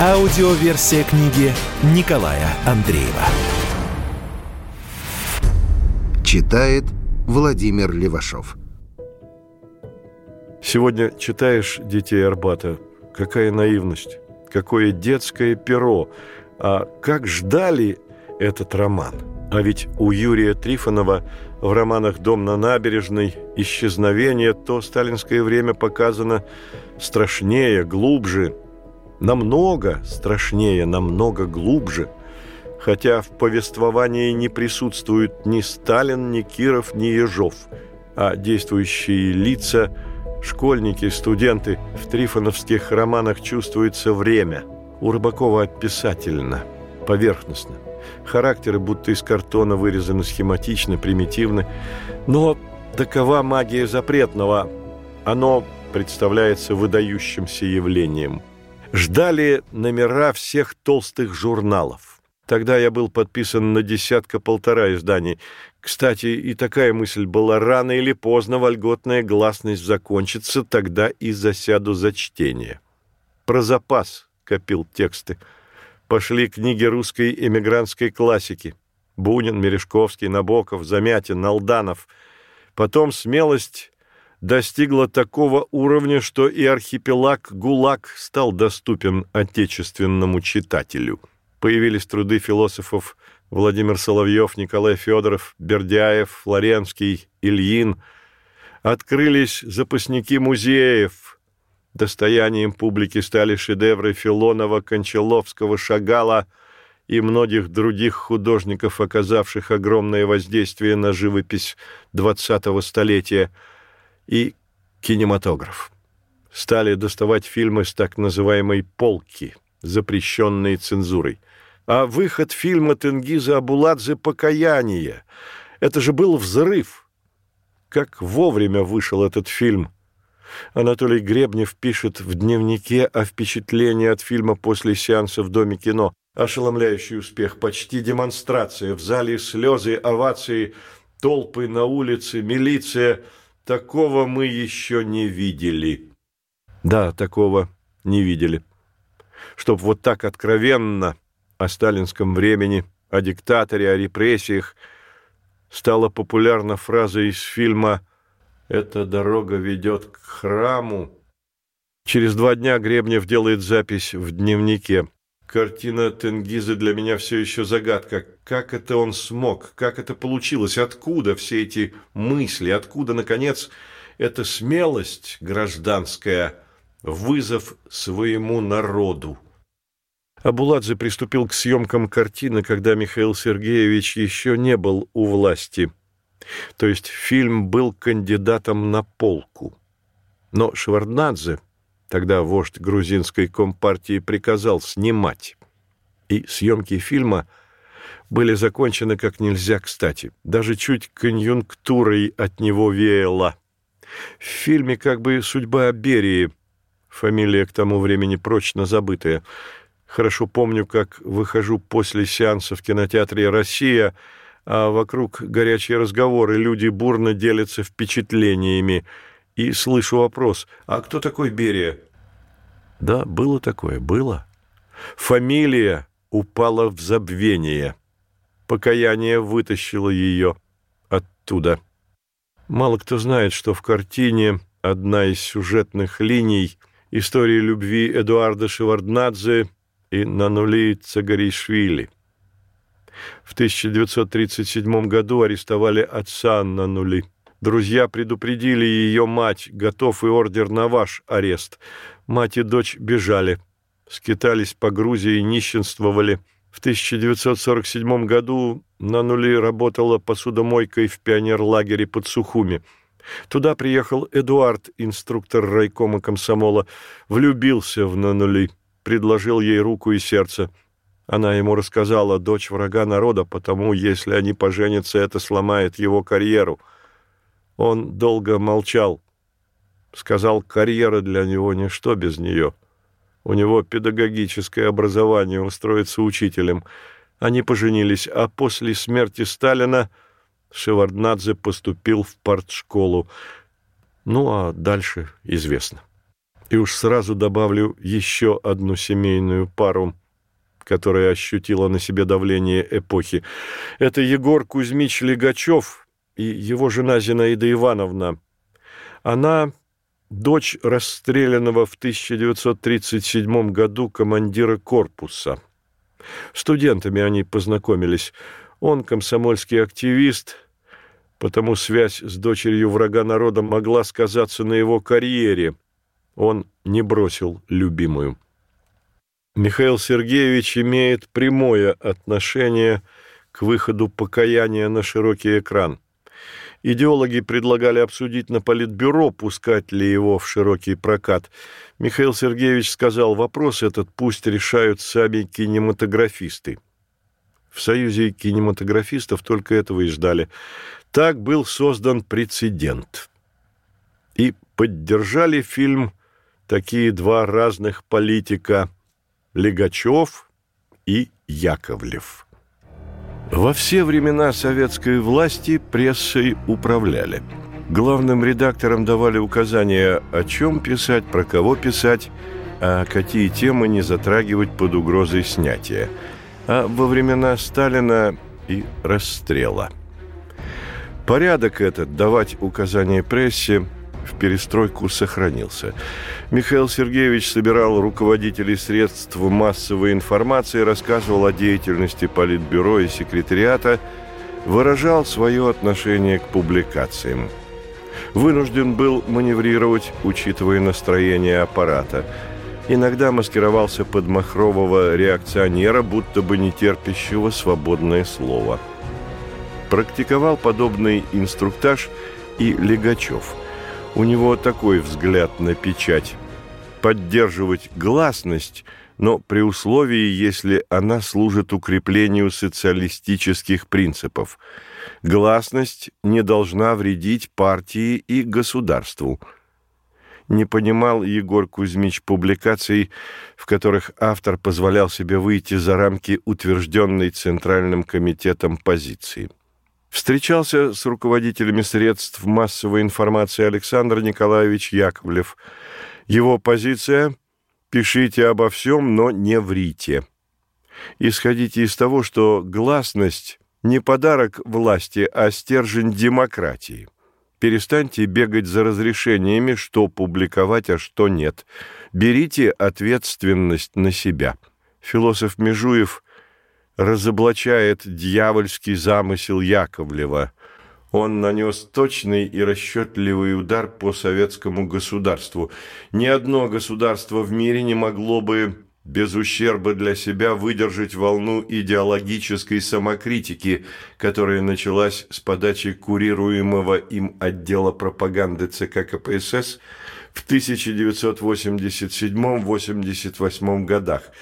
Аудиоверсия книги Николая Андреева. Читает Владимир Левашов. Сегодня читаешь «Детей Арбата». Какая наивность, какое детское перо. А как ждали этот роман? А ведь у Юрия Трифонова в романах «Дом на набережной», «Исчезновение» то сталинское время показано страшнее, глубже, намного страшнее, намного глубже, хотя в повествовании не присутствуют ни Сталин, ни Киров, ни Ежов, а действующие лица, школьники, студенты в трифоновских романах чувствуется время. У Рыбакова описательно, поверхностно – Характеры будто из картона вырезаны схематично, примитивно. Но такова магия запретного. Оно представляется выдающимся явлением. Ждали номера всех толстых журналов. Тогда я был подписан на десятка-полтора изданий. Кстати, и такая мысль была, рано или поздно вольготная гласность закончится, тогда и засяду за чтение. Про запас копил тексты пошли книги русской эмигрантской классики. Бунин, Мережковский, Набоков, Замятин, Алданов. Потом смелость достигла такого уровня, что и архипелаг ГУЛАГ стал доступен отечественному читателю. Появились труды философов Владимир Соловьев, Николай Федоров, Бердяев, Флоренский, Ильин. Открылись запасники музеев – Достоянием публики стали шедевры Филонова, Кончаловского, Шагала и многих других художников, оказавших огромное воздействие на живопись XX столетия, и кинематограф. Стали доставать фильмы с так называемой «полки», запрещенные цензурой. А выход фильма Тенгиза Абуладзе «Покаяние» — это же был взрыв. Как вовремя вышел этот фильм – Анатолий Гребнев пишет в дневнике о впечатлении от фильма после сеанса в Доме кино. Ошеломляющий успех, почти демонстрация. В зале слезы, овации, толпы на улице, милиция. Такого мы еще не видели. Да, такого не видели. Чтоб вот так откровенно о сталинском времени, о диктаторе, о репрессиях стала популярна фраза из фильма Эта дорога ведет к храму. Через два дня Гребнев делает запись в дневнике. Картина Тенгиза для меня все еще загадка. Как это он смог? Как это получилось? Откуда все эти мысли? Откуда, наконец, эта смелость гражданская, вызов своему народу? Абуладзе приступил к съемкам картины, когда Михаил Сергеевич еще не был у власти – то есть фильм был кандидатом на полку. Но Шварднадзе, тогда вождь грузинской компартии, приказал снимать. И съемки фильма были закончены как нельзя кстати. Даже чуть конъюнктурой от него веяло. В фильме как бы судьба Берии, фамилия к тому времени прочно забытая. Хорошо помню, как выхожу после сеанса в кинотеатре «Россия», а вокруг горячие разговоры, люди бурно делятся впечатлениями. И слышу вопрос, а кто такой Берия? Да, было такое, было. Фамилия упала в забвение. Покаяние вытащило ее оттуда. Мало кто знает, что в картине одна из сюжетных линий истории любви Эдуарда Шеварднадзе и Нанули Цагаришвили – в 1937 году арестовали отца Анна Нули. Друзья предупредили ее мать, готов и ордер на ваш арест. Мать и дочь бежали, скитались по Грузии, нищенствовали. В 1947 году Нанули работала посудомойкой в пионерлагере под Сухуми. Туда приехал Эдуард, инструктор райкома комсомола, влюбился в Нанули, предложил ей руку и сердце – Она ему рассказала, дочь врага народа, потому если они поженятся, это сломает его карьеру. Он долго молчал. Сказал, карьера для него ничто без нее. У него педагогическое образование, устроиться учителем. Они поженились, а после смерти Сталина Шеварднадзе поступил в партшколу. Ну, а дальше известно. И уж сразу добавлю еще одну семейную пару, которая ощутила на себе давление эпохи. Это Егор Кузьмич Легачев и его жена Зинаида Ивановна. Она дочь расстрелянного в 1937 году командира корпуса. Студентами они познакомились. Он комсомольский активист, потому связь с дочерью врага народа могла сказаться на его карьере. Он не бросил любимую. Михаил Сергеевич имеет прямое отношение к выходу покаяния на широкий экран. Идеологи предлагали обсудить на политбюро, пускать ли его в широкий прокат. Михаил Сергеевич сказал, вопрос этот пусть решают сами кинематографисты. В Союзе кинематографистов только этого и ждали. Так был создан прецедент. И поддержали фильм такие два разных политика – Легачев и Яковлев. Во все времена советской власти прессой управляли. Главным редакторам давали указания, о чем писать, про кого писать, а какие темы не затрагивать под угрозой снятия. А во времена Сталина и расстрела – Порядок этот, давать указания прессе, в перестройку сохранился. Михаил Сергеевич собирал руководителей средств массовой информации, рассказывал о деятельности Политбюро и секретариата, выражал свое отношение к публикациям. Вынужден был маневрировать, учитывая настроение аппарата. Иногда маскировался под махрового реакционера, будто бы не терпящего свободное слово – Практиковал подобный инструктаж и Легачев. У него такой взгляд на печать. Поддерживать гласность, но при условии, если она служит укреплению социалистических принципов. Гласность не должна вредить партии и государству – не понимал Егор Кузьмич публикаций, в которых автор позволял себе выйти за рамки утвержденной Центральным комитетом позиции. Встречался с руководителями средств массовой информации Александр Николаевич Яковлев. Его позиция – пишите обо всем, но не врите. Исходите из того, что гласность – не подарок власти, а стержень демократии. Перестаньте бегать за разрешениями, что публиковать, а что нет. Берите ответственность на себя. Философ Межуев – разоблачает дьявольский замысел Яковлева. Он нанес точный и расчетливый удар по советскому государству. Ни одно государство в мире не могло бы без ущерба для себя выдержать волну идеологической самокритики, которая началась с подачи курируемого им отдела пропаганды ЦК КПСС в 1987-88 годах –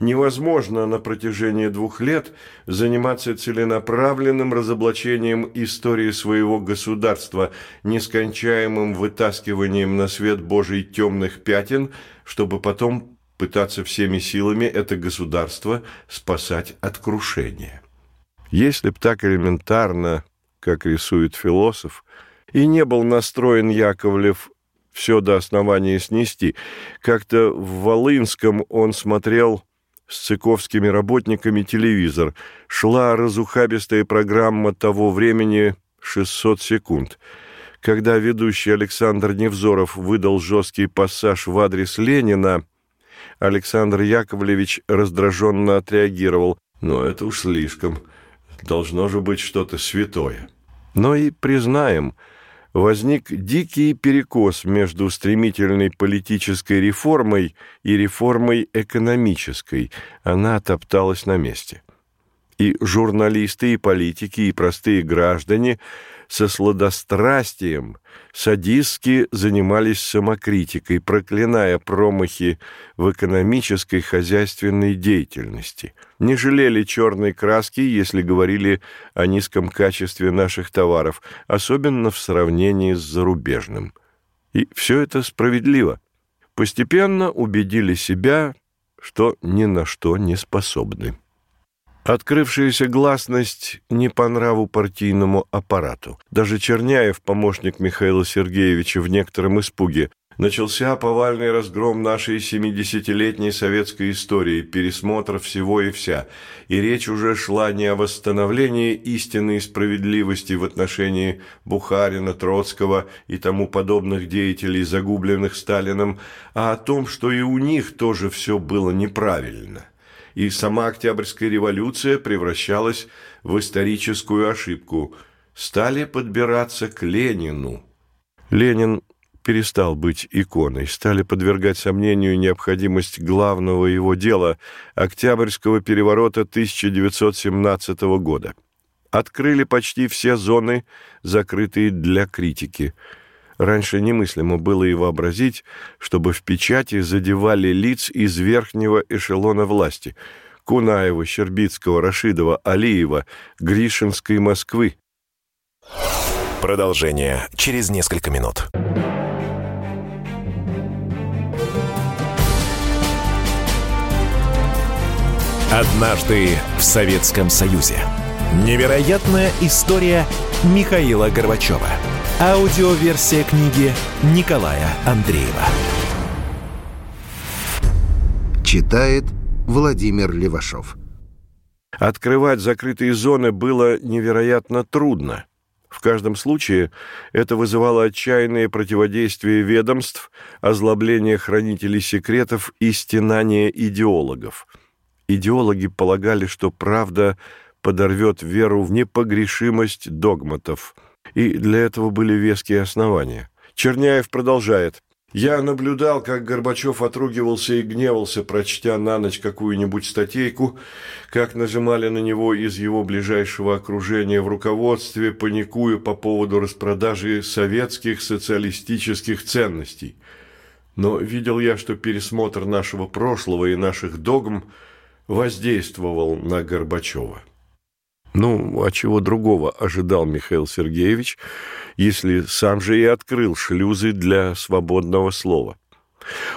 невозможно на протяжении двух лет заниматься целенаправленным разоблачением истории своего государства, нескончаемым вытаскиванием на свет Божий темных пятен, чтобы потом пытаться всеми силами это государство спасать от крушения. Если б так элементарно, как рисует философ, и не был настроен Яковлев все до основания снести. Как-то в Волынском он смотрел с цыковскими работниками телевизор. Шла разухабистая программа того времени 600 секунд. Когда ведущий Александр Невзоров выдал жесткий пассаж в адрес Ленина, Александр Яковлевич раздраженно отреагировал. «Но это уж слишком. Должно же быть что-то святое». Но и признаем – возник дикий перекос между стремительной политической реформой и реформой экономической. Она топталась на месте. И журналисты, и политики, и простые граждане со сладострастием садистски занимались самокритикой, проклиная промахи в экономической хозяйственной деятельности. Не жалели черной краски, если говорили о низком качестве наших товаров, особенно в сравнении с зарубежным. И все это справедливо. Постепенно убедили себя, что ни на что не способны. Открывшаяся гласность не по нраву партийному аппарату. Даже Черняев, помощник Михаила Сергеевича, в некотором испуге. Начался повальный разгром нашей 70-летней советской истории, пересмотр всего и вся. И речь уже шла не о восстановлении истинной справедливости в отношении Бухарина, Троцкого и тому подобных деятелей, загубленных Сталином, а о том, что и у них тоже все было неправильно и сама Октябрьская революция превращалась в историческую ошибку. Стали подбираться к Ленину. Ленин перестал быть иконой, стали подвергать сомнению необходимость главного его дела – Октябрьского переворота 1917 года. Открыли почти все зоны, закрытые для критики – Раньше немыслимо было и вообразить, чтобы в печати задевали лиц из верхнего эшелона власти – Кунаева, Щербицкого, Рашидова, Алиева, Гришинской Москвы. Продолжение через несколько минут. Однажды в Советском Союзе. Невероятная история Михаила Горбачева. Аудиоверсия книги Николая Андреева. Читает Владимир Левашов. Открывать закрытые зоны было невероятно трудно. В каждом случае это вызывало отчаянное противодействие ведомств, озлобление хранителей секретов и стенание идеологов. Идеологи полагали, что правда подорвет веру в непогрешимость догматов – и для этого были веские основания. Черняев продолжает. Я наблюдал, как Горбачев отругивался и гневался, прочтя на ночь какую-нибудь статейку, как нажимали на него из его ближайшего окружения в руководстве, паникуя по поводу распродажи советских социалистических ценностей. Но видел я, что пересмотр нашего прошлого и наших догм воздействовал на Горбачева. Ну, а чего другого ожидал Михаил Сергеевич, если сам же и открыл шлюзы для свободного слова?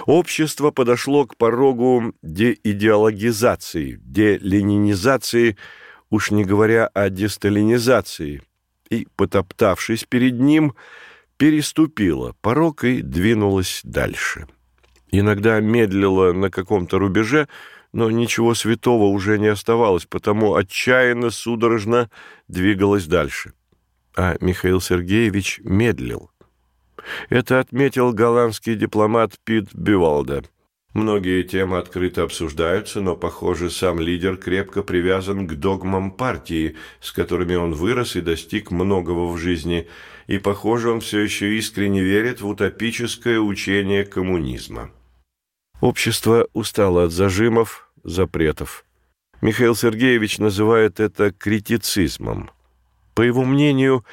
Общество подошло к порогу деидеологизации, деленинизации, уж не говоря о десталинизации, и, потоптавшись перед ним, переступило порог и двинулось дальше. Иногда медлила на каком-то рубеже, но ничего святого уже не оставалось, потому отчаянно, судорожно двигалась дальше. А Михаил Сергеевич медлил. Это отметил голландский дипломат Пит Бивалда. Многие темы открыто обсуждаются, но, похоже, сам лидер крепко привязан к догмам партии, с которыми он вырос и достиг многого в жизни, и, похоже, он все еще искренне верит в утопическое учение коммунизма. Общество устало от зажимов, запретов. Михаил Сергеевич называет это критицизмом. По его мнению,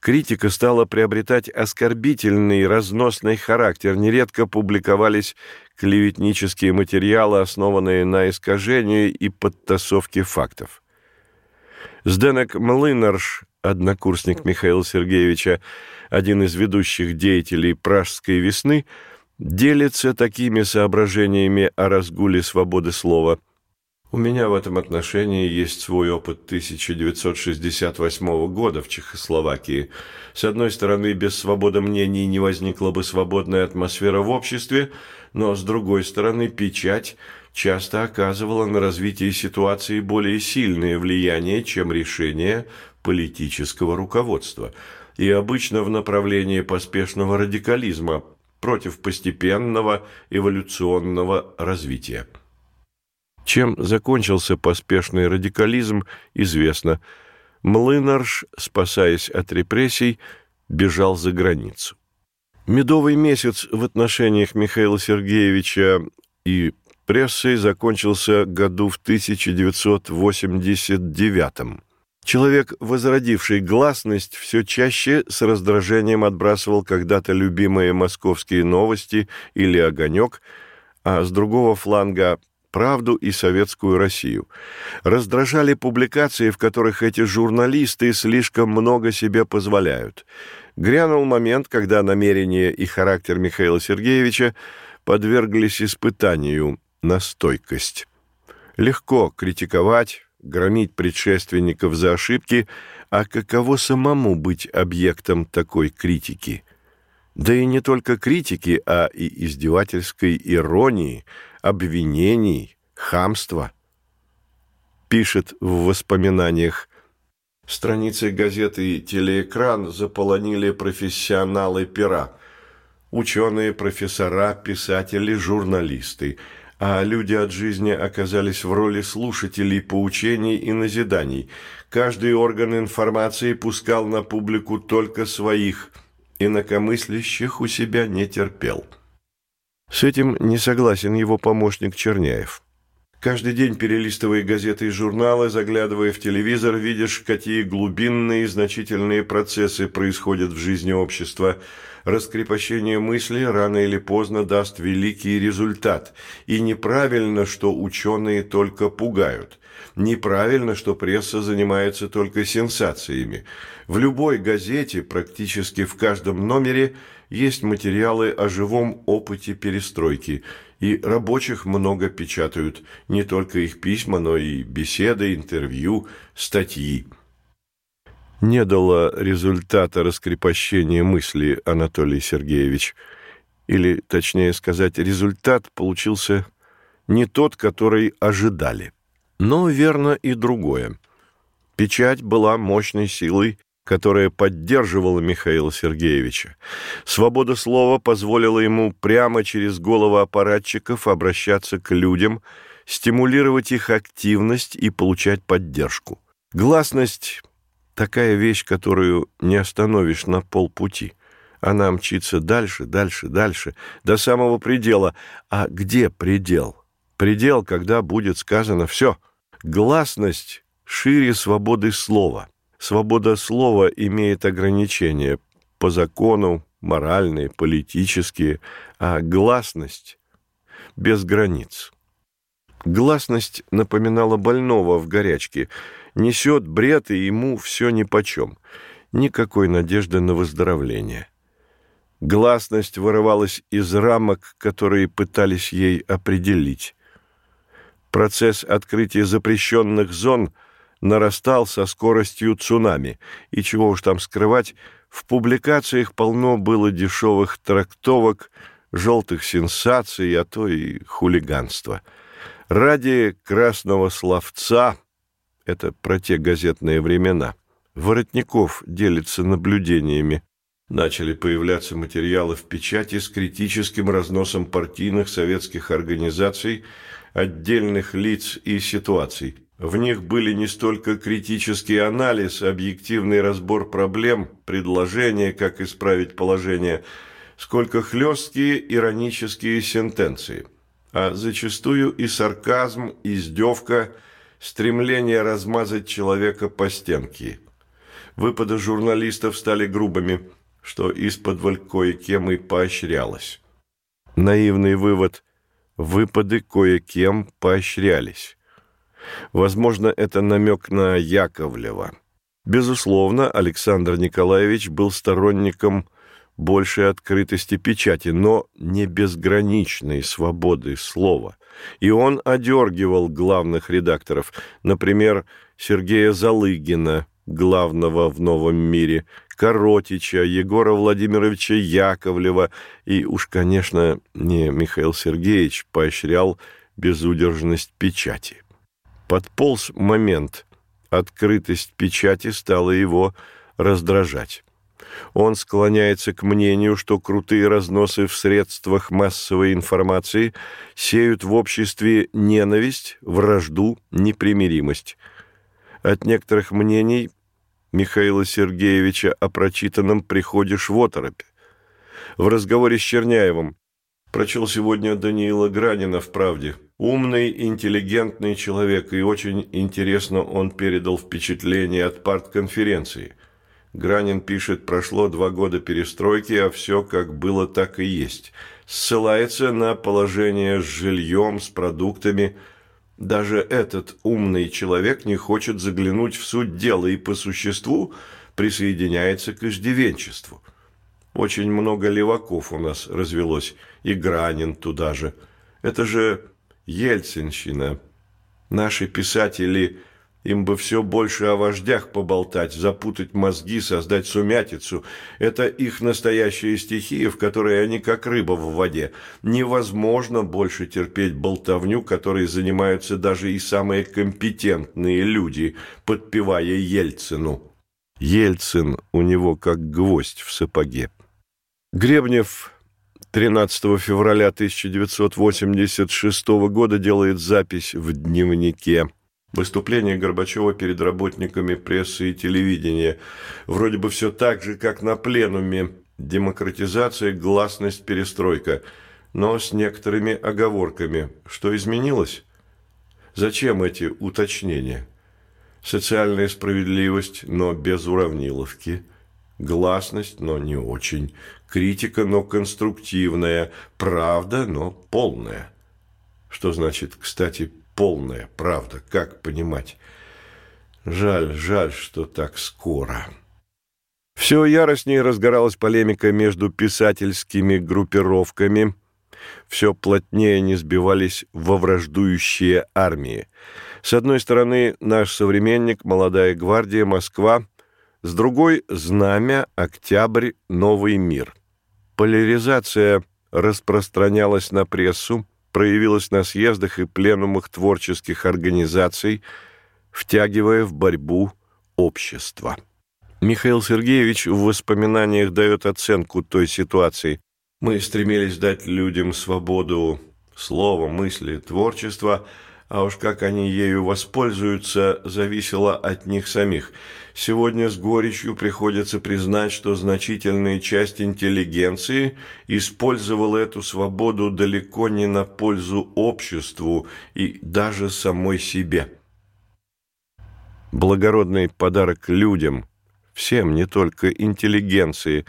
критика стала приобретать оскорбительный, разносный характер. Нередко публиковались клеветнические материалы, основанные на искажении и подтасовке фактов. Сденек Млынарш, однокурсник Михаила Сергеевича, один из ведущих деятелей «Пражской весны», делится такими соображениями о разгуле свободы слова. У меня в этом отношении есть свой опыт 1968 года в Чехословакии. С одной стороны, без свободы мнений не возникла бы свободная атмосфера в обществе, но с другой стороны, печать часто оказывала на развитие ситуации более сильное влияние, чем решение политического руководства, и обычно в направлении поспешного радикализма, против постепенного эволюционного развития. Чем закончился поспешный радикализм, известно. Млынарш, спасаясь от репрессий, бежал за границу. Медовый месяц в отношениях Михаила Сергеевича и прессой закончился году в 1989 -м. Человек, возродивший гласность, все чаще с раздражением отбрасывал когда-то любимые московские новости или «Огонек», а с другого фланга «Правду» и «Советскую Россию». Раздражали публикации, в которых эти журналисты слишком много себе позволяют. Грянул момент, когда намерения и характер Михаила Сергеевича подверглись испытанию на стойкость. Легко критиковать, громить предшественников за ошибки, а каково самому быть объектом такой критики? Да и не только критики, а и издевательской иронии, обвинений, хамства. Пишет в воспоминаниях Страницы газеты и телеэкран заполонили профессионалы пера. Ученые, профессора, писатели, журналисты – а люди от жизни оказались в роли слушателей поучений и назиданий. Каждый орган информации пускал на публику только своих, инакомыслящих у себя не терпел. С этим не согласен его помощник Черняев. Каждый день, перелистывая газеты и журналы, заглядывая в телевизор, видишь, какие глубинные и значительные процессы происходят в жизни общества – раскрепощение мысли рано или поздно даст великий результат. И неправильно, что ученые только пугают. Неправильно, что пресса занимается только сенсациями. В любой газете, практически в каждом номере, есть материалы о живом опыте перестройки, и рабочих много печатают, не только их письма, но и беседы, интервью, статьи не дало результата раскрепощения мысли Анатолий Сергеевич. Или, точнее сказать, результат получился не тот, который ожидали. Но верно и другое. Печать была мощной силой, которая поддерживала Михаила Сергеевича. Свобода слова позволила ему прямо через головы аппаратчиков обращаться к людям, стимулировать их активность и получать поддержку. Гласность такая вещь, которую не остановишь на полпути. Она мчится дальше, дальше, дальше, до самого предела. А где предел? Предел, когда будет сказано все. Гласность шире свободы слова. Свобода слова имеет ограничения по закону, моральные, политические, а гласность без границ. Гласность напоминала больного в горячке – несет бред, и ему все нипочем. Никакой надежды на выздоровление. Гласность вырывалась из рамок, которые пытались ей определить. Процесс открытия запрещенных зон нарастал со скоростью цунами, и чего уж там скрывать, в публикациях полно было дешевых трактовок, желтых сенсаций, а то и хулиганства. Ради красного словца это про те газетные времена. Воротников делится наблюдениями. Начали появляться материалы в печати с критическим разносом партийных советских организаций, отдельных лиц и ситуаций. В них были не столько критический анализ, объективный разбор проблем, предложения, как исправить положение, сколько хлесткие иронические сентенции, а зачастую и сарказм, издевка – стремление размазать человека по стенке. Выпады журналистов стали грубыми, что из-под кое-кем и поощрялось. Наивный вывод – выпады кое-кем поощрялись. Возможно, это намек на Яковлева. Безусловно, Александр Николаевич был сторонником большей открытости печати, но не безграничной свободы слова. И он одергивал главных редакторов, например, Сергея Залыгина, главного в «Новом мире», Коротича, Егора Владимировича Яковлева и уж, конечно, не Михаил Сергеевич поощрял безудержность печати. Подполз момент, открытость печати стала его раздражать. Он склоняется к мнению, что крутые разносы в средствах массовой информации сеют в обществе ненависть, вражду, непримиримость. От некоторых мнений Михаила Сергеевича о прочитанном приходишь в оторопь. В разговоре с Черняевым прочел сегодня Даниила Гранина в «Правде». Умный, интеллигентный человек, и очень интересно он передал впечатление от партконференции. Гранин пишет, прошло два года перестройки, а все как было, так и есть. Ссылается на положение с жильем, с продуктами. Даже этот умный человек не хочет заглянуть в суть дела и по существу присоединяется к иждивенчеству. Очень много леваков у нас развелось, и Гранин туда же. Это же Ельцинщина. Наши писатели, им бы все больше о вождях поболтать, запутать мозги, создать сумятицу. Это их настоящая стихия, в которой они как рыба в воде. Невозможно больше терпеть болтовню, которой занимаются даже и самые компетентные люди, подпевая Ельцину. Ельцин у него как гвоздь в сапоге. Гребнев 13 февраля 1986 года делает запись в дневнике. Выступление Горбачева перед работниками прессы и телевидения. Вроде бы все так же, как на пленуме. Демократизация, гласность, перестройка. Но с некоторыми оговорками. Что изменилось? Зачем эти уточнения? Социальная справедливость, но без уравниловки. Гласность, но не очень критика, но конструктивная, правда, но полная. Что значит, кстати, полная правда? Как понимать? Жаль, жаль, что так скоро. Все яростнее разгоралась полемика между писательскими группировками. Все плотнее не сбивались во враждующие армии. С одной стороны, наш современник, молодая гвардия, Москва, с другой – знамя, октябрь, новый мир – Поляризация распространялась на прессу, проявилась на съездах и пленумах творческих организаций, втягивая в борьбу общество. Михаил Сергеевич в воспоминаниях дает оценку той ситуации. «Мы стремились дать людям свободу слова, мысли, творчества – а уж как они ею воспользуются, зависело от них самих. Сегодня с горечью приходится признать, что значительная часть интеллигенции использовала эту свободу далеко не на пользу обществу и даже самой себе. Благородный подарок людям, всем, не только интеллигенции,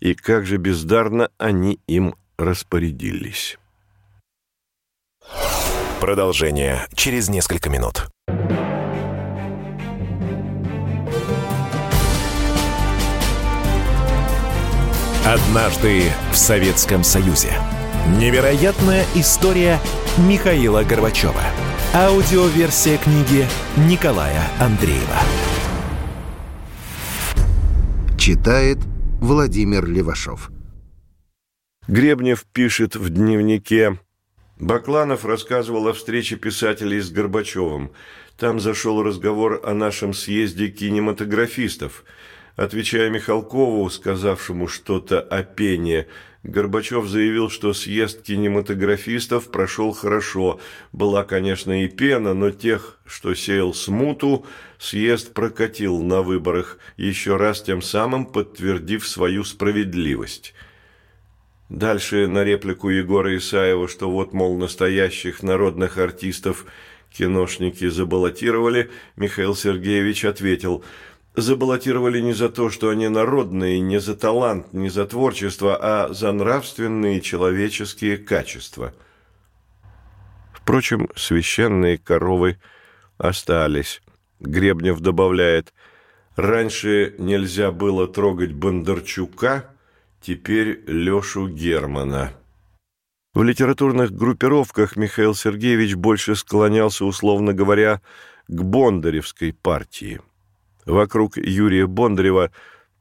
и как же бездарно они им распорядились. Продолжение через несколько минут. Однажды в Советском Союзе. Невероятная история Михаила Горбачева. Аудиоверсия книги Николая Андреева. Читает Владимир Левашов. Гребнев пишет в дневнике Бакланов рассказывал о встрече писателей с Горбачевым. Там зашел разговор о нашем съезде кинематографистов. Отвечая Михалкову, сказавшему что-то о пене, Горбачев заявил, что съезд кинематографистов прошел хорошо. Была, конечно, и пена, но тех, что сеял смуту, съезд прокатил на выборах, еще раз тем самым подтвердив свою справедливость. Дальше на реплику Егора Исаева, что вот, мол, настоящих народных артистов киношники забаллотировали, Михаил Сергеевич ответил, забаллотировали не за то, что они народные, не за талант, не за творчество, а за нравственные человеческие качества. Впрочем, священные коровы остались. Гребнев добавляет, раньше нельзя было трогать Бондарчука – теперь Лешу Германа. В литературных группировках Михаил Сергеевич больше склонялся, условно говоря, к Бондаревской партии. Вокруг Юрия Бондарева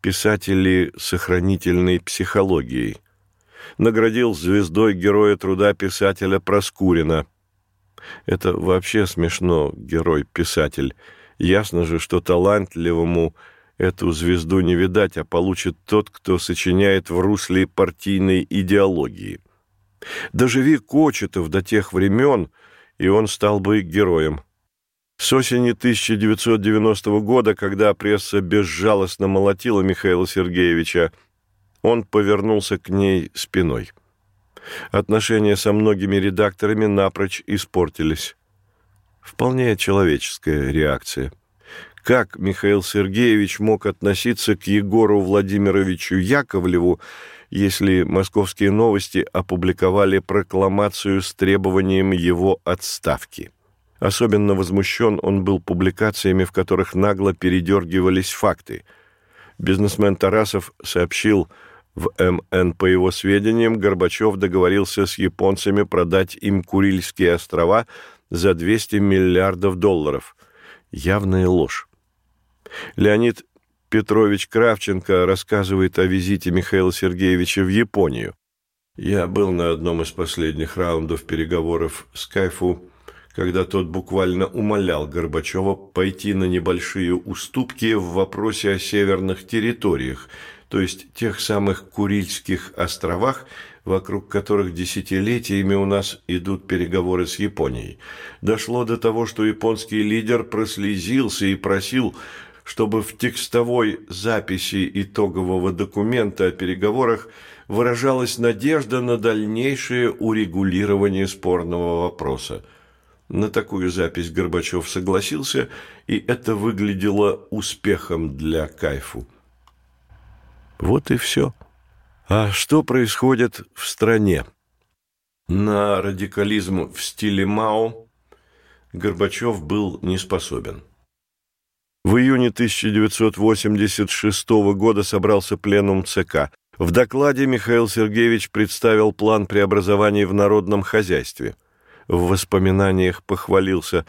писатели сохранительной психологией. Наградил звездой Героя труда писателя Проскурина. Это вообще смешно, герой-писатель. Ясно же, что талантливому – Эту звезду не видать, а получит тот, кто сочиняет в русле партийной идеологии. Доживи Кочетов до тех времен, и он стал бы героем. С осени 1990 года, когда пресса безжалостно молотила Михаила Сергеевича, он повернулся к ней спиной. Отношения со многими редакторами напрочь испортились. Вполне человеческая реакция. Как Михаил Сергеевич мог относиться к Егору Владимировичу Яковлеву, если московские новости опубликовали прокламацию с требованием его отставки? Особенно возмущен он был публикациями, в которых нагло передергивались факты. Бизнесмен Тарасов сообщил в МН, по его сведениям, Горбачев договорился с японцами продать им Курильские острова за 200 миллиардов долларов. Явная ложь. Леонид Петрович Кравченко рассказывает о визите Михаила Сергеевича в Японию. «Я был на одном из последних раундов переговоров с Кайфу когда тот буквально умолял Горбачева пойти на небольшие уступки в вопросе о северных территориях, то есть тех самых Курильских островах, вокруг которых десятилетиями у нас идут переговоры с Японией. Дошло до того, что японский лидер прослезился и просил, чтобы в текстовой записи итогового документа о переговорах выражалась надежда на дальнейшее урегулирование спорного вопроса. На такую запись Горбачев согласился, и это выглядело успехом для Кайфу. Вот и все. А что происходит в стране? На радикализм в стиле Мао Горбачев был не способен. В июне 1986 года собрался пленум ЦК. В докладе Михаил Сергеевич представил план преобразований в народном хозяйстве – в воспоминаниях похвалился.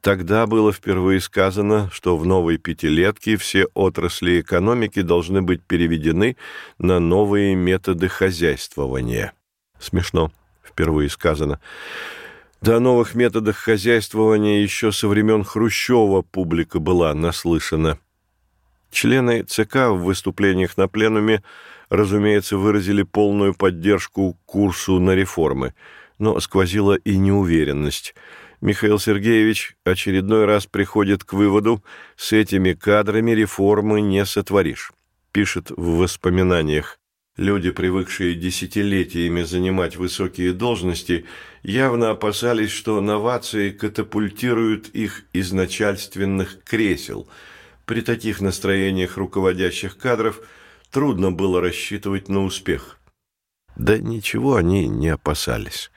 Тогда было впервые сказано, что в новой пятилетке все отрасли экономики должны быть переведены на новые методы хозяйствования. Смешно, впервые сказано. До новых методах хозяйствования еще со времен Хрущева публика была наслышана. Члены ЦК в выступлениях на пленуме, разумеется, выразили полную поддержку курсу на реформы – но сквозила и неуверенность. Михаил Сергеевич очередной раз приходит к выводу, с этими кадрами реформы не сотворишь. Пишет в воспоминаниях. Люди, привыкшие десятилетиями занимать высокие должности, явно опасались, что новации катапультируют их из начальственных кресел. При таких настроениях руководящих кадров трудно было рассчитывать на успех. Да ничего они не опасались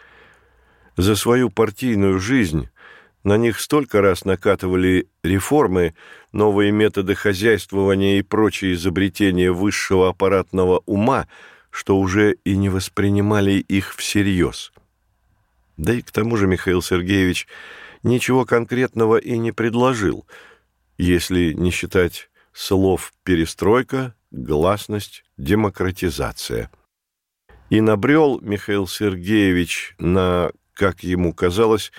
за свою партийную жизнь на них столько раз накатывали реформы, новые методы хозяйствования и прочие изобретения высшего аппаратного ума, что уже и не воспринимали их всерьез. Да и к тому же Михаил Сергеевич ничего конкретного и не предложил, если не считать слов «перестройка», «гласность», «демократизация». И набрел Михаил Сергеевич на как ему казалось,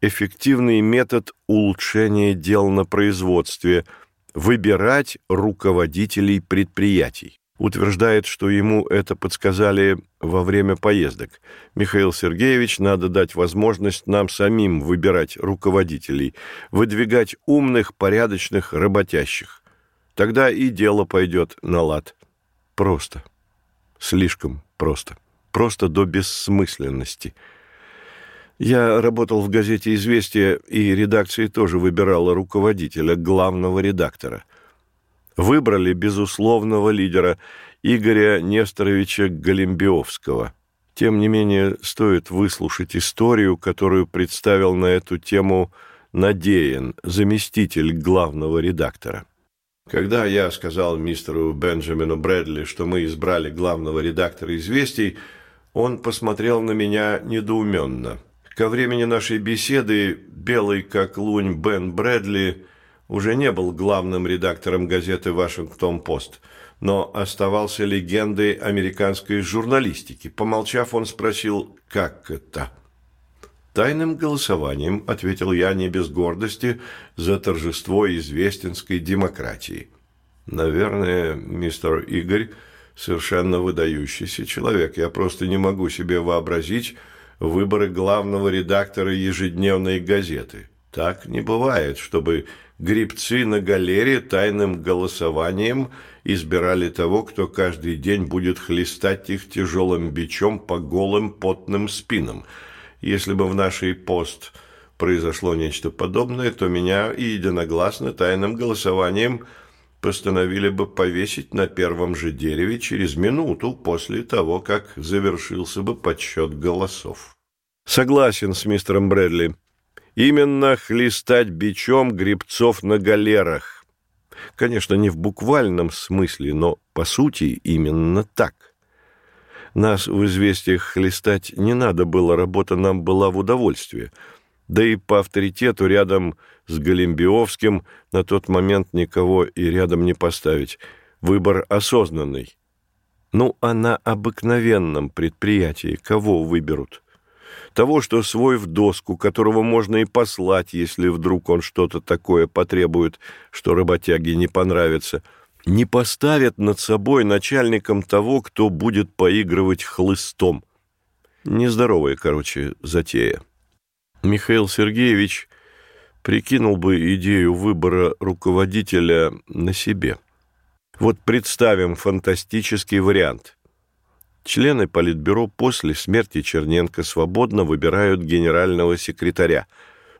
эффективный метод улучшения дел на производстве – выбирать руководителей предприятий. Утверждает, что ему это подсказали во время поездок. Михаил Сергеевич, надо дать возможность нам самим выбирать руководителей, выдвигать умных, порядочных, работящих. Тогда и дело пойдет на лад. Просто. Слишком просто. Просто до бессмысленности – я работал в газете «Известия», и редакции тоже выбирала руководителя, главного редактора. Выбрали безусловного лидера Игоря Несторовича Галимбиовского. Тем не менее, стоит выслушать историю, которую представил на эту тему Надеян, заместитель главного редактора. Когда я сказал мистеру Бенджамину Брэдли, что мы избрали главного редактора «Известий», он посмотрел на меня недоуменно – Ко времени нашей беседы белый как лунь Бен Брэдли уже не был главным редактором газеты «Вашингтон-Пост», но оставался легендой американской журналистики. Помолчав, он спросил, как это? «Тайным голосованием», — ответил я не без гордости, за торжество известинской демократии. «Наверное, мистер Игорь совершенно выдающийся человек. Я просто не могу себе вообразить, выборы главного редактора ежедневной газеты. Так не бывает, чтобы грибцы на галере тайным голосованием избирали того, кто каждый день будет хлестать их тяжелым бичом по голым потным спинам. Если бы в нашей пост произошло нечто подобное, то меня и единогласно тайным голосованием постановили бы повесить на первом же дереве через минуту после того, как завершился бы подсчет голосов. Согласен с мистером Брэдли. Именно хлестать бичом грибцов на галерах. Конечно, не в буквальном смысле, но по сути именно так. Нас в известиях хлестать не надо было, работа нам была в удовольствие. Да и по авторитету рядом с Голембиовским на тот момент никого и рядом не поставить. Выбор осознанный. Ну, а на обыкновенном предприятии кого выберут? того, что свой в доску, которого можно и послать, если вдруг он что-то такое потребует, что работяге не понравится, не поставят над собой начальником того, кто будет поигрывать хлыстом. Нездоровая, короче, затея. Михаил Сергеевич прикинул бы идею выбора руководителя на себе. Вот представим фантастический вариант. Члены Политбюро после смерти Черненко свободно выбирают генерального секретаря.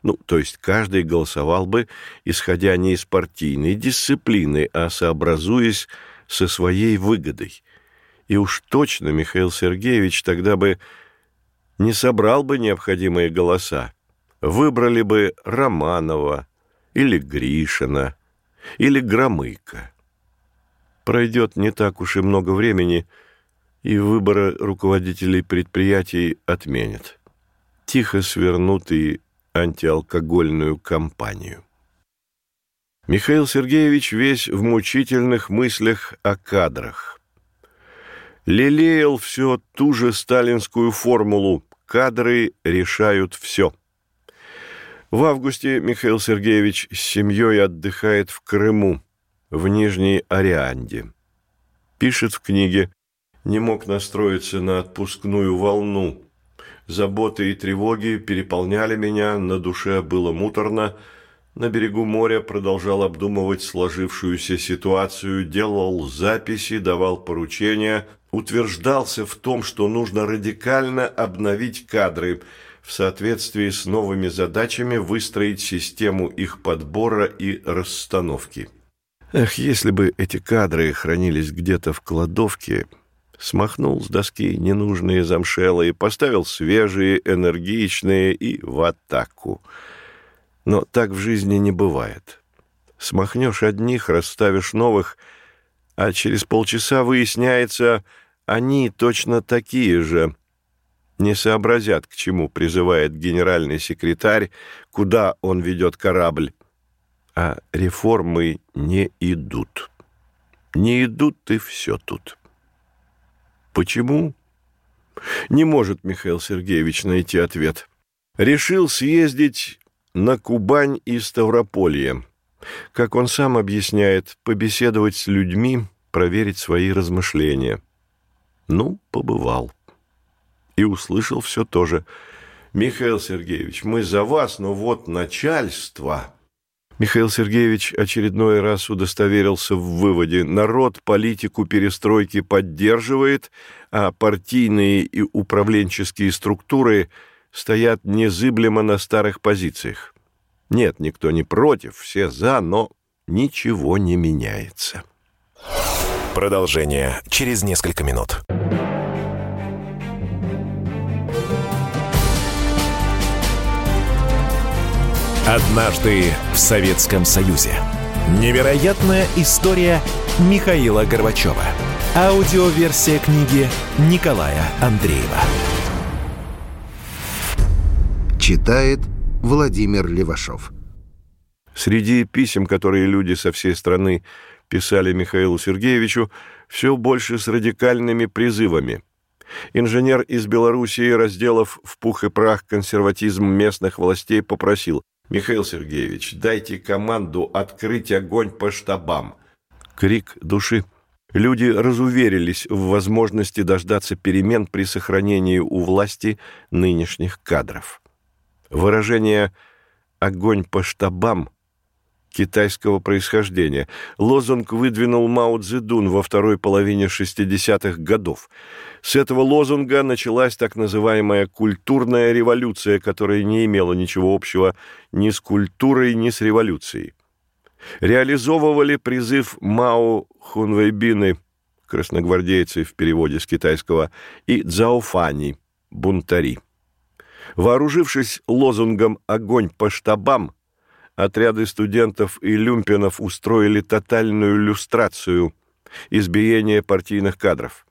Ну, то есть каждый голосовал бы, исходя не из партийной дисциплины, а сообразуясь со своей выгодой. И уж точно Михаил Сергеевич тогда бы не собрал бы необходимые голоса. Выбрали бы Романова или Гришина или Громыка. Пройдет не так уж и много времени – и выбора руководителей предприятий отменят. Тихо свернут и антиалкогольную кампанию. Михаил Сергеевич весь в мучительных мыслях о кадрах. Лелеял все ту же сталинскую формулу «кадры решают все». В августе Михаил Сергеевич с семьей отдыхает в Крыму, в Нижней Орианде. Пишет в книге не мог настроиться на отпускную волну. Заботы и тревоги переполняли меня, на душе было муторно. На берегу моря продолжал обдумывать сложившуюся ситуацию, делал записи, давал поручения, утверждался в том, что нужно радикально обновить кадры, в соответствии с новыми задачами выстроить систему их подбора и расстановки. Эх, если бы эти кадры хранились где-то в кладовке, смахнул с доски ненужные замшелы и поставил свежие, энергичные и в атаку. Но так в жизни не бывает. Смахнешь одних, расставишь новых, а через полчаса выясняется, они точно такие же. Не сообразят, к чему призывает генеральный секретарь, куда он ведет корабль. А реформы не идут. Не идут, и все тут. Почему? Не может Михаил Сергеевич найти ответ. Решил съездить на Кубань и Ставрополье. Как он сам объясняет, побеседовать с людьми, проверить свои размышления. Ну, побывал. И услышал все то же. «Михаил Сергеевич, мы за вас, но вот начальство...» Михаил Сергеевич очередной раз удостоверился в выводе. Народ политику перестройки поддерживает, а партийные и управленческие структуры стоят незыблемо на старых позициях. Нет, никто не против, все за, но ничего не меняется. Продолжение через несколько минут. Однажды в Советском Союзе. Невероятная история Михаила Горбачева. Аудиоверсия книги Николая Андреева. Читает Владимир Левашов. Среди писем, которые люди со всей страны писали Михаилу Сергеевичу, все больше с радикальными призывами. Инженер из Белоруссии, разделав в пух и прах консерватизм местных властей, попросил «Михаил Сергеевич, дайте команду открыть огонь по штабам». Крик души. Люди разуверились в возможности дождаться перемен при сохранении у власти нынешних кадров. Выражение «Огонь по штабам» китайского происхождения. Лозунг выдвинул Мао Цзэдун во второй половине 60-х годов. С этого лозунга началась так называемая «культурная революция», которая не имела ничего общего ни с культурой, ни с революцией. Реализовывали призыв Мао Хунвейбины, красногвардейцы в переводе с китайского, и Цзаофани, бунтари. Вооружившись лозунгом «Огонь по штабам», отряды студентов и люмпинов устроили тотальную люстрацию, избиение партийных кадров.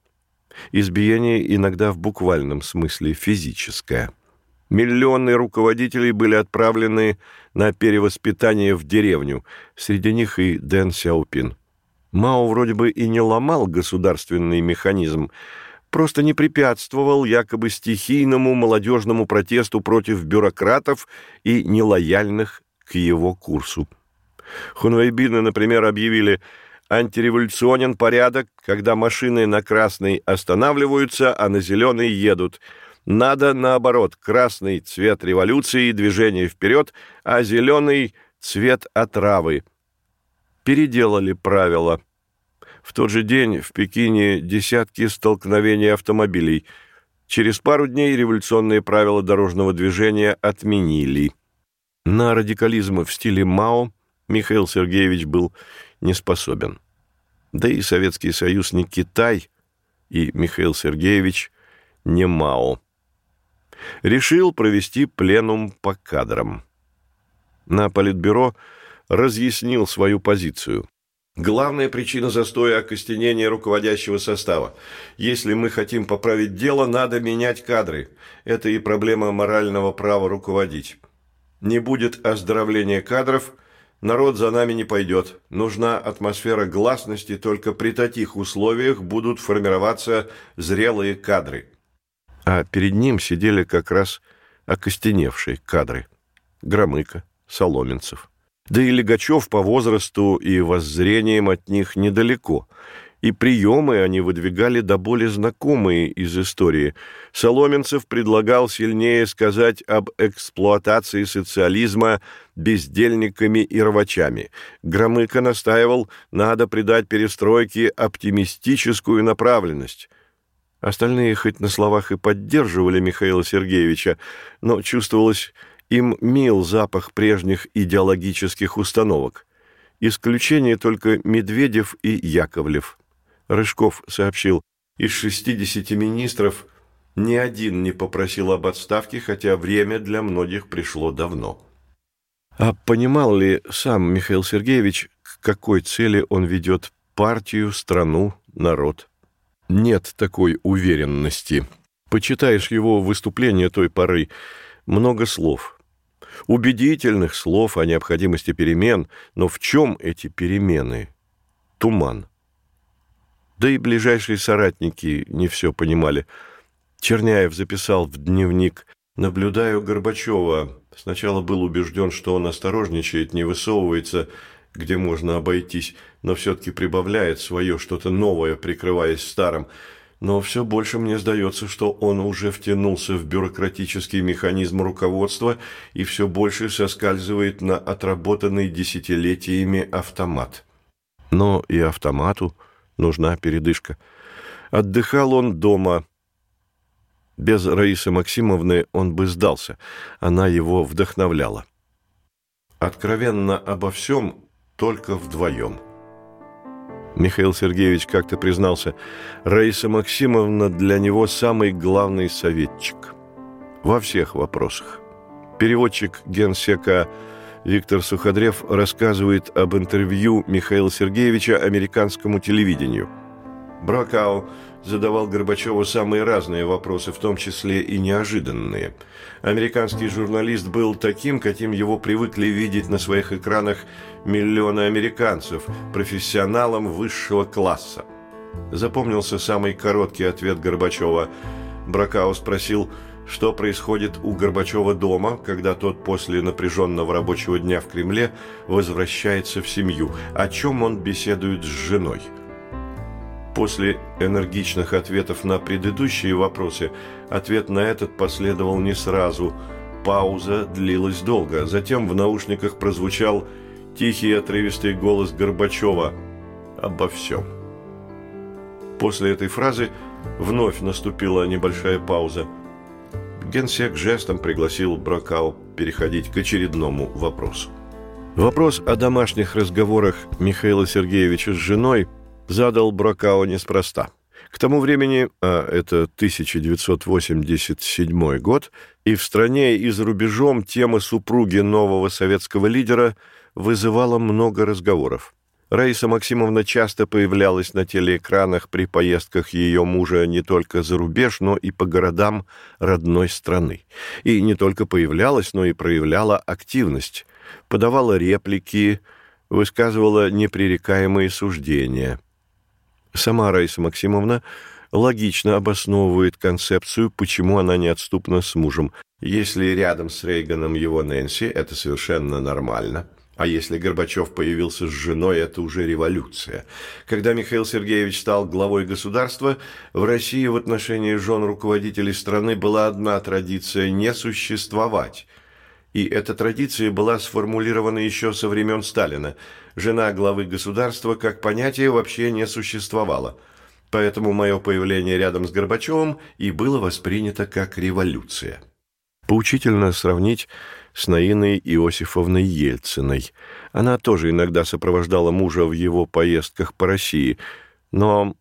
Избиение иногда в буквальном смысле физическое. Миллионы руководителей были отправлены на перевоспитание в деревню, среди них и Дэн Сяопин. Мао вроде бы и не ломал государственный механизм, просто не препятствовал якобы стихийному молодежному протесту против бюрократов и нелояльных к его курсу. Хунвейбины, например, объявили антиреволюционен порядок, когда машины на красный останавливаются, а на зеленый едут. Надо, наоборот, красный цвет революции и движения вперед, а зеленый цвет отравы. Переделали правила. В тот же день в Пекине десятки столкновений автомобилей. Через пару дней революционные правила дорожного движения отменили. На радикализм в стиле Мао Михаил Сергеевич был не способен. Да и Советский Союз не Китай, и Михаил Сергеевич не Мао. Решил провести пленум по кадрам. На Политбюро разъяснил свою позицию. Главная причина застоя – окостенения руководящего состава. Если мы хотим поправить дело, надо менять кадры. Это и проблема морального права руководить. Не будет оздоровления кадров, народ за нами не пойдет. Нужна атмосфера гласности, только при таких условиях будут формироваться зрелые кадры. А перед ним сидели как раз окостеневшие кадры. Громыко, Соломенцев. Да и Легачев по возрасту и воззрениям от них недалеко – и приемы они выдвигали до боли знакомые из истории. Соломенцев предлагал сильнее сказать об эксплуатации социализма бездельниками и рвачами. Громыко настаивал, надо придать перестройке оптимистическую направленность. Остальные хоть на словах и поддерживали Михаила Сергеевича, но чувствовалось, им мил запах прежних идеологических установок. Исключение только Медведев и Яковлев – Рыжков сообщил, из 60 министров ни один не попросил об отставке, хотя время для многих пришло давно. А понимал ли сам Михаил Сергеевич, к какой цели он ведет партию, страну, народ? Нет такой уверенности. Почитаешь его выступление той поры, много слов. Убедительных слов о необходимости перемен, но в чем эти перемены? Туман. Да и ближайшие соратники не все понимали. Черняев записал в дневник «Наблюдаю Горбачева. Сначала был убежден, что он осторожничает, не высовывается, где можно обойтись, но все-таки прибавляет свое что-то новое, прикрываясь старым. Но все больше мне сдается, что он уже втянулся в бюрократический механизм руководства и все больше соскальзывает на отработанный десятилетиями автомат. Но и автомату – нужна передышка. Отдыхал он дома. Без Раисы Максимовны он бы сдался. Она его вдохновляла. Откровенно обо всем только вдвоем. Михаил Сергеевич как-то признался, Раиса Максимовна для него самый главный советчик. Во всех вопросах. Переводчик генсека Виктор Суходрев рассказывает об интервью Михаила Сергеевича американскому телевидению. Бракау задавал Горбачеву самые разные вопросы, в том числе и неожиданные. Американский журналист был таким, каким его привыкли видеть на своих экранах миллионы американцев, профессионалом высшего класса. Запомнился самый короткий ответ Горбачева. Бракау спросил – что происходит у Горбачева дома, когда тот после напряженного рабочего дня в Кремле возвращается в семью, о чем он беседует с женой. После энергичных ответов на предыдущие вопросы, ответ на этот последовал не сразу. Пауза длилась долго. Затем в наушниках прозвучал тихий отрывистый голос Горбачева «Обо всем». После этой фразы вновь наступила небольшая пауза. Генсек жестом пригласил Бракау переходить к очередному вопросу. Вопрос о домашних разговорах Михаила Сергеевича с женой задал Бракао неспроста. К тому времени, а это 1987 год, и в стране, и за рубежом тема супруги нового советского лидера вызывала много разговоров. Раиса Максимовна часто появлялась на телеэкранах при поездках ее мужа не только за рубеж, но и по городам родной страны. И не только появлялась, но и проявляла активность подавала реплики, высказывала непререкаемые суждения. Сама Раиса Максимовна логично обосновывает концепцию, почему она неотступна с мужем. Если рядом с Рейганом его Нэнси, это совершенно нормально. А если Горбачев появился с женой, это уже революция. Когда Михаил Сергеевич стал главой государства, в России в отношении жен руководителей страны была одна традиция – не существовать – и эта традиция была сформулирована еще со времен Сталина. Жена главы государства как понятие вообще не существовало. Поэтому мое появление рядом с Горбачевым и было воспринято как революция. Поучительно сравнить с Наиной Иосифовной Ельциной. Она тоже иногда сопровождала мужа в его поездках по России, но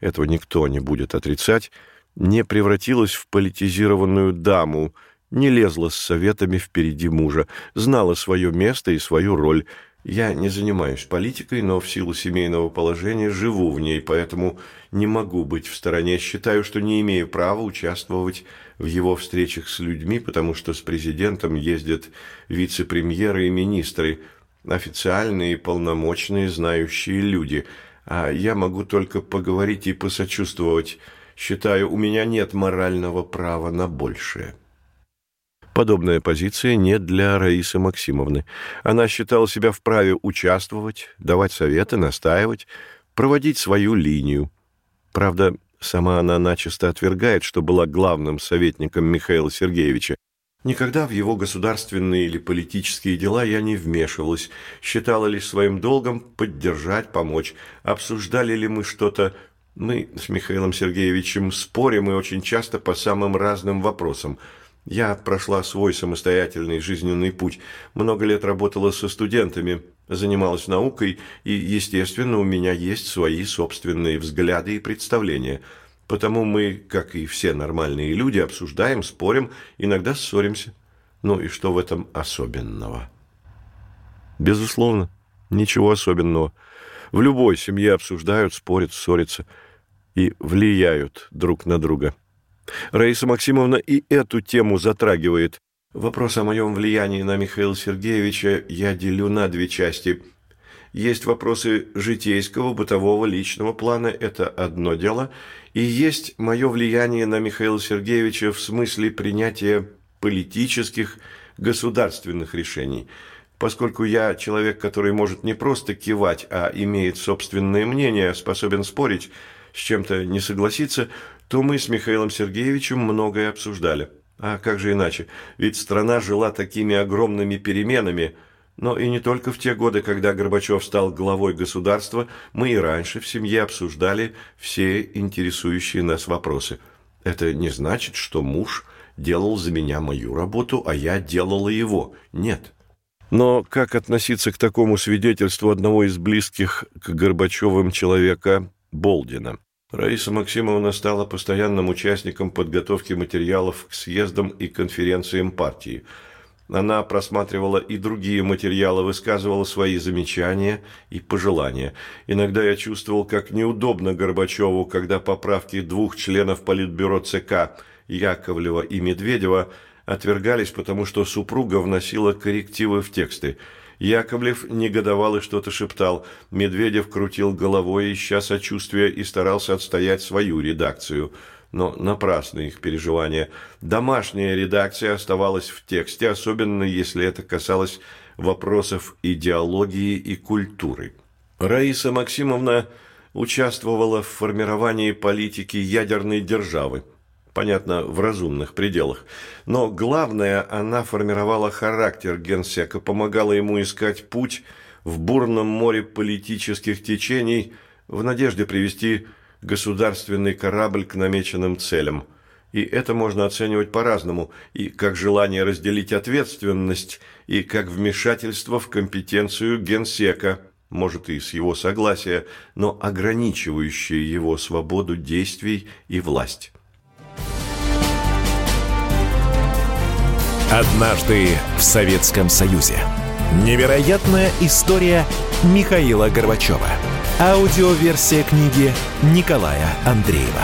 этого никто не будет отрицать, не превратилась в политизированную даму – не лезла с советами впереди мужа, знала свое место и свою роль. Я не занимаюсь политикой, но в силу семейного положения живу в ней, поэтому не могу быть в стороне. Считаю, что не имею права участвовать в его встречах с людьми, потому что с президентом ездят вице-премьеры и министры, официальные, полномочные, знающие люди, а я могу только поговорить и посочувствовать. Считаю, у меня нет морального права на большее. Подобная позиция не для Раисы Максимовны. Она считала себя вправе участвовать, давать советы, настаивать, проводить свою линию. Правда, сама она начисто отвергает, что была главным советником Михаила Сергеевича. Никогда в его государственные или политические дела я не вмешивалась, считала лишь своим долгом поддержать, помочь. Обсуждали ли мы что-то мы с Михаилом Сергеевичем спорим и очень часто по самым разным вопросам – я прошла свой самостоятельный жизненный путь, много лет работала со студентами, занималась наукой, и, естественно, у меня есть свои собственные взгляды и представления. Потому мы, как и все нормальные люди, обсуждаем, спорим, иногда ссоримся. Ну и что в этом особенного? Безусловно, ничего особенного. В любой семье обсуждают, спорят, ссорятся и влияют друг на друга. Раиса Максимовна и эту тему затрагивает. Вопрос о моем влиянии на Михаила Сергеевича я делю на две части. Есть вопросы житейского, бытового, личного плана, это одно дело, и есть мое влияние на Михаила Сергеевича в смысле принятия политических, государственных решений. Поскольку я человек, который может не просто кивать, а имеет собственное мнение, способен спорить, с чем-то не согласиться, то мы с Михаилом Сергеевичем многое обсуждали. А как же иначе? Ведь страна жила такими огромными переменами. Но и не только в те годы, когда Горбачев стал главой государства, мы и раньше в семье обсуждали все интересующие нас вопросы. Это не значит, что муж делал за меня мою работу, а я делала его. Нет. Но как относиться к такому свидетельству одного из близких к Горбачевым человека Болдина? Раиса Максимовна стала постоянным участником подготовки материалов к съездам и конференциям партии. Она просматривала и другие материалы, высказывала свои замечания и пожелания. Иногда я чувствовал, как неудобно Горбачеву, когда поправки двух членов Политбюро ЦК Яковлева и Медведева отвергались, потому что супруга вносила коррективы в тексты – Яковлев негодовал и что-то шептал. Медведев крутил головой, ища сочувствия, и старался отстоять свою редакцию. Но напрасны их переживания. Домашняя редакция оставалась в тексте, особенно если это касалось вопросов идеологии и культуры. Раиса Максимовна участвовала в формировании политики ядерной державы. Понятно, в разумных пределах. Но главное, она формировала характер генсека, помогала ему искать путь в бурном море политических течений в надежде привести государственный корабль к намеченным целям. И это можно оценивать по-разному, и как желание разделить ответственность, и как вмешательство в компетенцию генсека, может и с его согласия, но ограничивающее его свободу действий и власть. Однажды в Советском Союзе. Невероятная история Михаила Горбачева. Аудиоверсия книги Николая Андреева.